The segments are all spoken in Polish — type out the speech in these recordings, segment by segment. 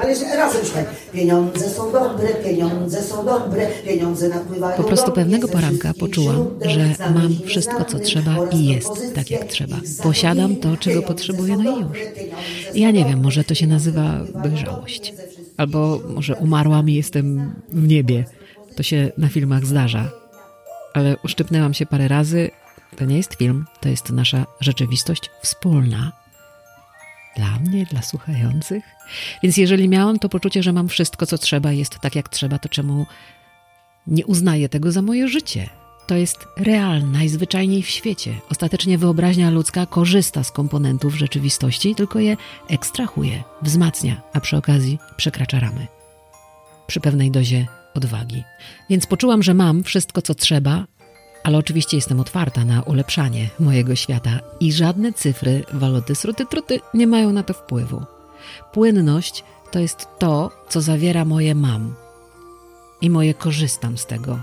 Ale jeszcze razem śpiewaj. Pieniądze są dobre, pieniądze są dobre, pieniądze napływają Po prostu pewnego poranka poczułam, że mam wszystko, co trzeba i jest tak, jak trzeba. Posiadam to, czego potrzebuję, no i już. Ja nie wiem, może to się nazywa dojrzałość. Albo może umarłam i jestem w niebie. To się na filmach zdarza. Ale uszczypnęłam się parę razy. To nie jest film, to jest nasza rzeczywistość wspólna. Dla mnie, dla słuchających. Więc jeżeli miałam to poczucie, że mam wszystko, co trzeba, jest tak, jak trzeba, to czemu nie uznaję tego za moje życie? To jest realne, najzwyczajniej w świecie. Ostatecznie wyobraźnia ludzka korzysta z komponentów rzeczywistości, tylko je ekstrahuje, wzmacnia, a przy okazji przekracza ramy. Przy pewnej dozie odwagi. Więc poczułam, że mam wszystko, co trzeba, ale oczywiście jestem otwarta na ulepszanie mojego świata i żadne cyfry, waluty, sruty, truty nie mają na to wpływu. Płynność to jest to, co zawiera moje mam i moje korzystam z tego.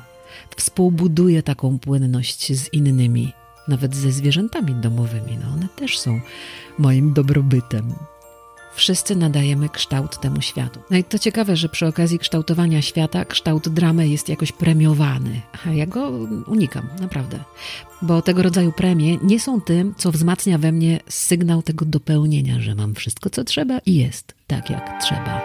Współbuduję taką płynność z innymi, nawet ze zwierzętami domowymi. No one też są moim dobrobytem. Wszyscy nadajemy kształt temu światu. No i to ciekawe, że przy okazji kształtowania świata kształt dramy jest jakoś premiowany. A ja go unikam, naprawdę. Bo tego rodzaju premie nie są tym, co wzmacnia we mnie sygnał tego dopełnienia, że mam wszystko, co trzeba i jest tak, jak trzeba.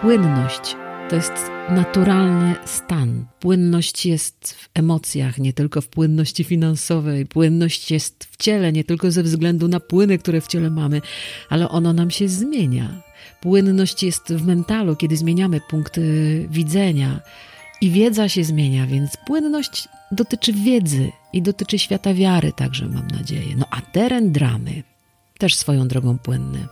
Płynność to jest naturalny stan. Płynność jest w emocjach, nie tylko w płynności finansowej. Płynność jest w ciele, nie tylko ze względu na płyny, które w ciele mamy, ale ono nam się zmienia. Płynność jest w mentalu, kiedy zmieniamy punkty widzenia i wiedza się zmienia, więc płynność dotyczy wiedzy i dotyczy świata wiary także, mam nadzieję. No a teren dramy też swoją drogą płynny.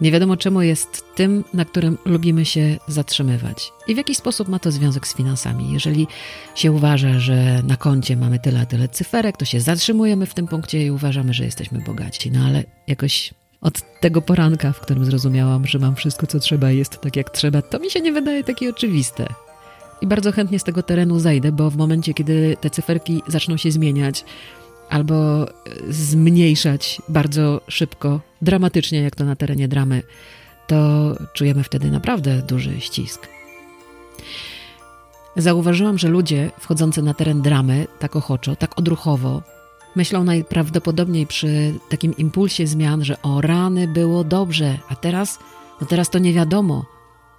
Nie wiadomo czemu jest tym, na którym lubimy się zatrzymywać. I w jaki sposób ma to związek z finansami. Jeżeli się uważa, że na koncie mamy tyle a tyle cyferek, to się zatrzymujemy w tym punkcie i uważamy, że jesteśmy bogaci. No ale jakoś od tego poranka, w którym zrozumiałam, że mam wszystko, co trzeba i jest tak, jak trzeba, to mi się nie wydaje takie oczywiste. I bardzo chętnie z tego terenu zajdę, bo w momencie, kiedy te cyferki zaczną się zmieniać, albo zmniejszać bardzo szybko, dramatycznie, jak to na terenie dramy, to czujemy wtedy naprawdę duży ścisk. Zauważyłam, że ludzie wchodzący na teren dramy tak ochoczo, tak odruchowo, myślą najprawdopodobniej przy takim impulsie zmian, że o rany było dobrze, a teraz, no teraz to nie wiadomo,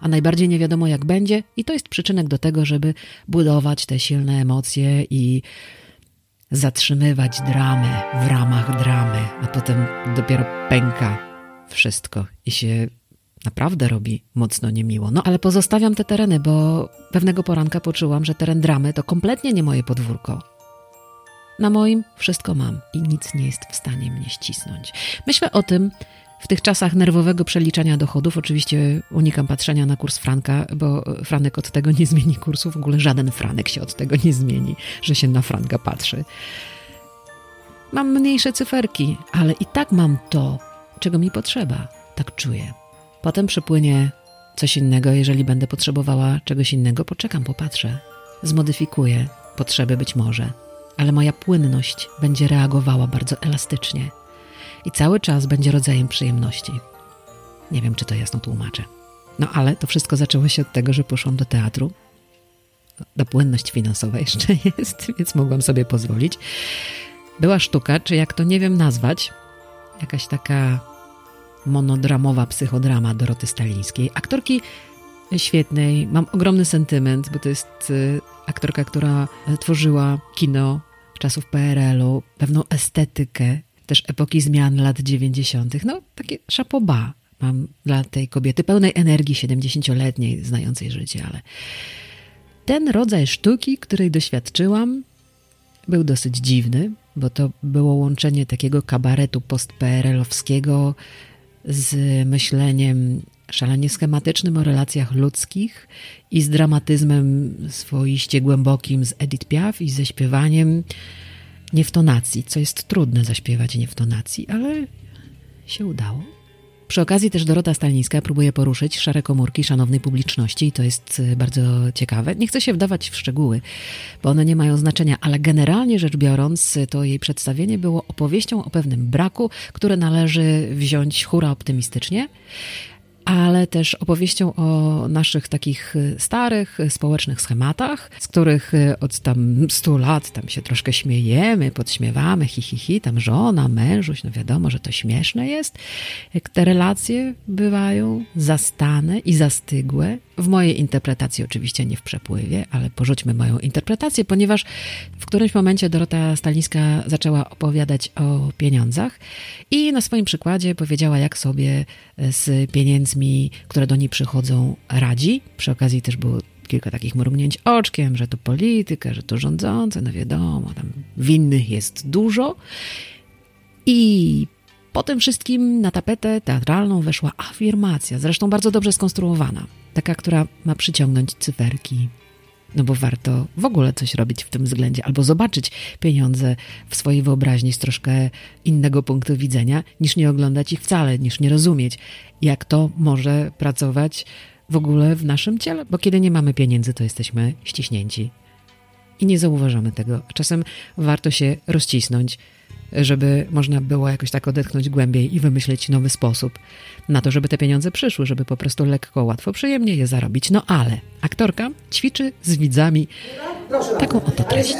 a najbardziej nie wiadomo jak będzie, i to jest przyczynek do tego, żeby budować te silne emocje i zatrzymywać dramę w ramach dramy, a potem dopiero pęka wszystko i się naprawdę robi mocno niemiło. No ale pozostawiam te tereny, bo pewnego poranka poczułam, że teren dramy to kompletnie nie moje podwórko. Na moim wszystko mam i nic nie jest w stanie mnie ścisnąć. Myślę o tym, w tych czasach nerwowego przeliczania dochodów oczywiście unikam patrzenia na kurs franka, bo franek od tego nie zmieni kursu. W ogóle żaden franek się od tego nie zmieni, że się na franka patrzy. Mam mniejsze cyferki, ale i tak mam to, czego mi potrzeba. Tak czuję. Potem przypłynie coś innego. Jeżeli będę potrzebowała czegoś innego, poczekam, popatrzę. Zmodyfikuję potrzeby być może, ale moja płynność będzie reagowała bardzo elastycznie i cały czas będzie rodzajem przyjemności. Nie wiem, czy to jasno tłumaczę. No ale to wszystko zaczęło się od tego, że poszłam do teatru. Ta płynność finansowa jeszcze jest, więc mogłam sobie pozwolić. Była sztuka, czy jak to nie wiem nazwać, jakaś taka monodramowa psychodrama Doroty Stalińskiej. Aktorki świetnej, mam ogromny sentyment, bo to jest y, aktorka, która tworzyła kino czasów PRL-u, pewną estetykę, też epoki zmian lat 90. No, takie szapoba mam dla tej kobiety, pełnej energii, 70-letniej, znającej życie, ale ten rodzaj sztuki, której doświadczyłam, był dosyć dziwny, bo to było łączenie takiego kabaretu post-PRL-owskiego z myśleniem szalenie schematycznym o relacjach ludzkich i z dramatyzmem swoiście głębokim z Edith Piaf i ze śpiewaniem nie w tonacji, co jest trudne zaśpiewać nie w tonacji, ale się udało. Przy okazji też Dorota Stalińska próbuje poruszyć szare komórki szanownej publiczności i to jest bardzo ciekawe. Nie chcę się wdawać w szczegóły, bo one nie mają znaczenia, ale generalnie rzecz biorąc, to jej przedstawienie było opowieścią o pewnym braku, które należy wziąć hura optymistycznie, ale też opowieścią o naszych takich starych, społecznych schematach, z których od tam 100 lat tam się troszkę śmiejemy, podśmiewamy, hi, hi, hi, tam żona, mężuś, no wiadomo, że to śmieszne jest. Te relacje bywają zastane i zastygłe, w mojej interpretacji oczywiście nie w przepływie, ale porzućmy moją interpretację, ponieważ w którymś momencie Dorota Stalińska zaczęła opowiadać o pieniądzach i na swoim przykładzie powiedziała, jak sobie z pieniędzmi, które do niej przychodzą, radzi. Przy okazji też było kilka takich mrugnięć oczkiem, że to polityka, że to rządzące, no wiadomo, tam winnych jest dużo. I po tym wszystkim na tapetę teatralną weszła afirmacja, zresztą bardzo dobrze skonstruowana, taka, która ma przyciągnąć cyferki. No bo warto w ogóle coś robić w tym względzie, albo zobaczyć pieniądze w swojej wyobraźni z troszkę innego punktu widzenia, niż nie oglądać ich wcale, niż nie rozumieć, jak to może pracować w ogóle w naszym ciele. Bo kiedy nie mamy pieniędzy, to jesteśmy ściśnięci i nie zauważamy tego. Czasem warto się rozcisnąć, żeby można było jakoś tak odetchnąć głębiej i wymyślić nowy sposób na to, żeby te pieniądze przyszły, żeby po prostu lekko, łatwo, przyjemnie je zarobić. No ale aktorka ćwiczy z widzami Proszę taką oto treść.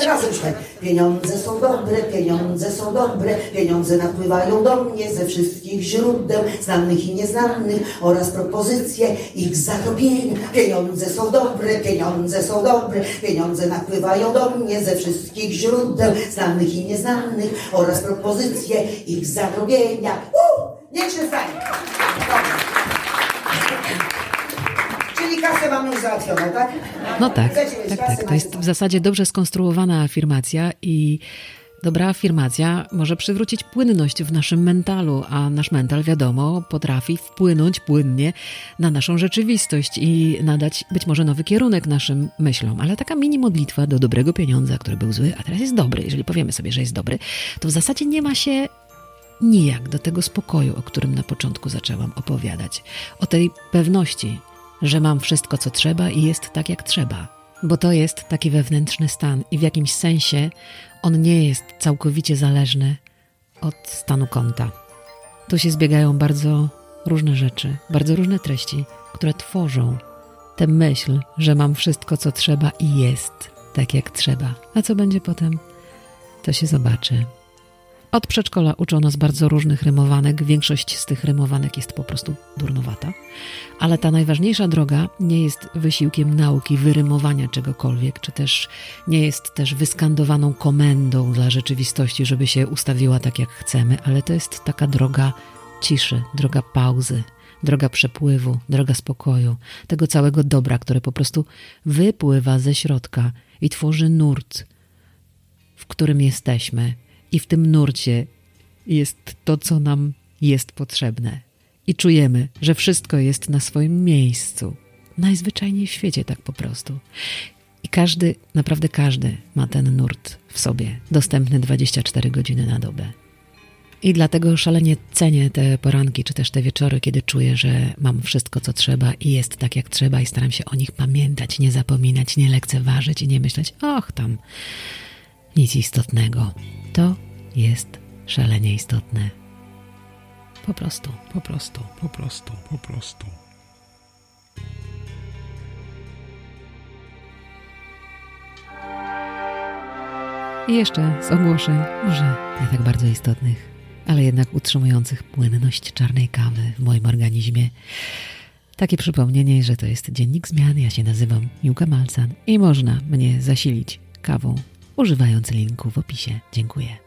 Pieniądze są dobre, pieniądze są dobre, pieniądze napływają do mnie ze wszystkich źródeł, znanych i nieznanych oraz propozycje ich zarobienia. Pieniądze są dobre, pieniądze są dobre, pieniądze napływają do mnie ze wszystkich źródeł, znanych i nieznanych oraz propozycje ich zarobienia. Uh! Niech się stanie. Czyli kasę mamy już załatwioną, tak? No tak, tak, tak. To jest w zasadzie dobrze skonstruowana afirmacja i dobra afirmacja może przywrócić płynność w naszym mentalu, a nasz mental, wiadomo, potrafi wpłynąć płynnie na naszą rzeczywistość i nadać być może nowy kierunek naszym myślom. Ale taka mini modlitwa do dobrego pieniądza, który był zły, a teraz jest dobry, jeżeli powiemy sobie, że jest dobry, to w zasadzie nie ma się nijak do tego spokoju, o którym na początku zaczęłam opowiadać. O tej pewności, że mam wszystko, co trzeba i jest tak, jak trzeba. Bo to jest taki wewnętrzny stan i w jakimś sensie on nie jest całkowicie zależny od stanu konta. Tu się zbiegają bardzo różne rzeczy, bardzo różne treści, które tworzą tę myśl, że mam wszystko, co trzeba i jest tak, jak trzeba. A co będzie potem, to się zobaczy. Od przedszkola uczą nas bardzo różnych rymowanek. Większość z tych rymowanek jest po prostu durnowata. Ale ta najważniejsza droga nie jest wysiłkiem nauki, wyrymowania czegokolwiek, czy też nie jest też wyskandowaną komendą dla rzeczywistości, żeby się ustawiła tak, jak chcemy, ale to jest taka droga ciszy, droga pauzy, droga przepływu, droga spokoju, tego całego dobra, które po prostu wypływa ze środka i tworzy nurt, w którym jesteśmy, i w tym nurcie jest to, co nam jest potrzebne. I czujemy, że wszystko jest na swoim miejscu. Najzwyczajniej w świecie, tak po prostu. I każdy, naprawdę każdy ma ten nurt w sobie, dostępny 24 godziny na dobę. I dlatego szalenie cenię te poranki, czy też te wieczory, kiedy czuję, że mam wszystko, co trzeba i jest tak, jak trzeba, i staram się o nich pamiętać, nie zapominać, nie lekceważyć i nie myśleć, och, tam nic istotnego. To jest szalenie istotne. Po prostu. Po prostu, po prostu, po prostu. I jeszcze z ogłoszeń, może nie tak bardzo istotnych, ale jednak utrzymujących płynność czarnej kawy w moim organizmie. Takie przypomnienie, że to jest Dziennik Zmian. Ja się nazywam Miłka Malcan i można mnie zasilić kawą używając linku w opisie. Dziękuję.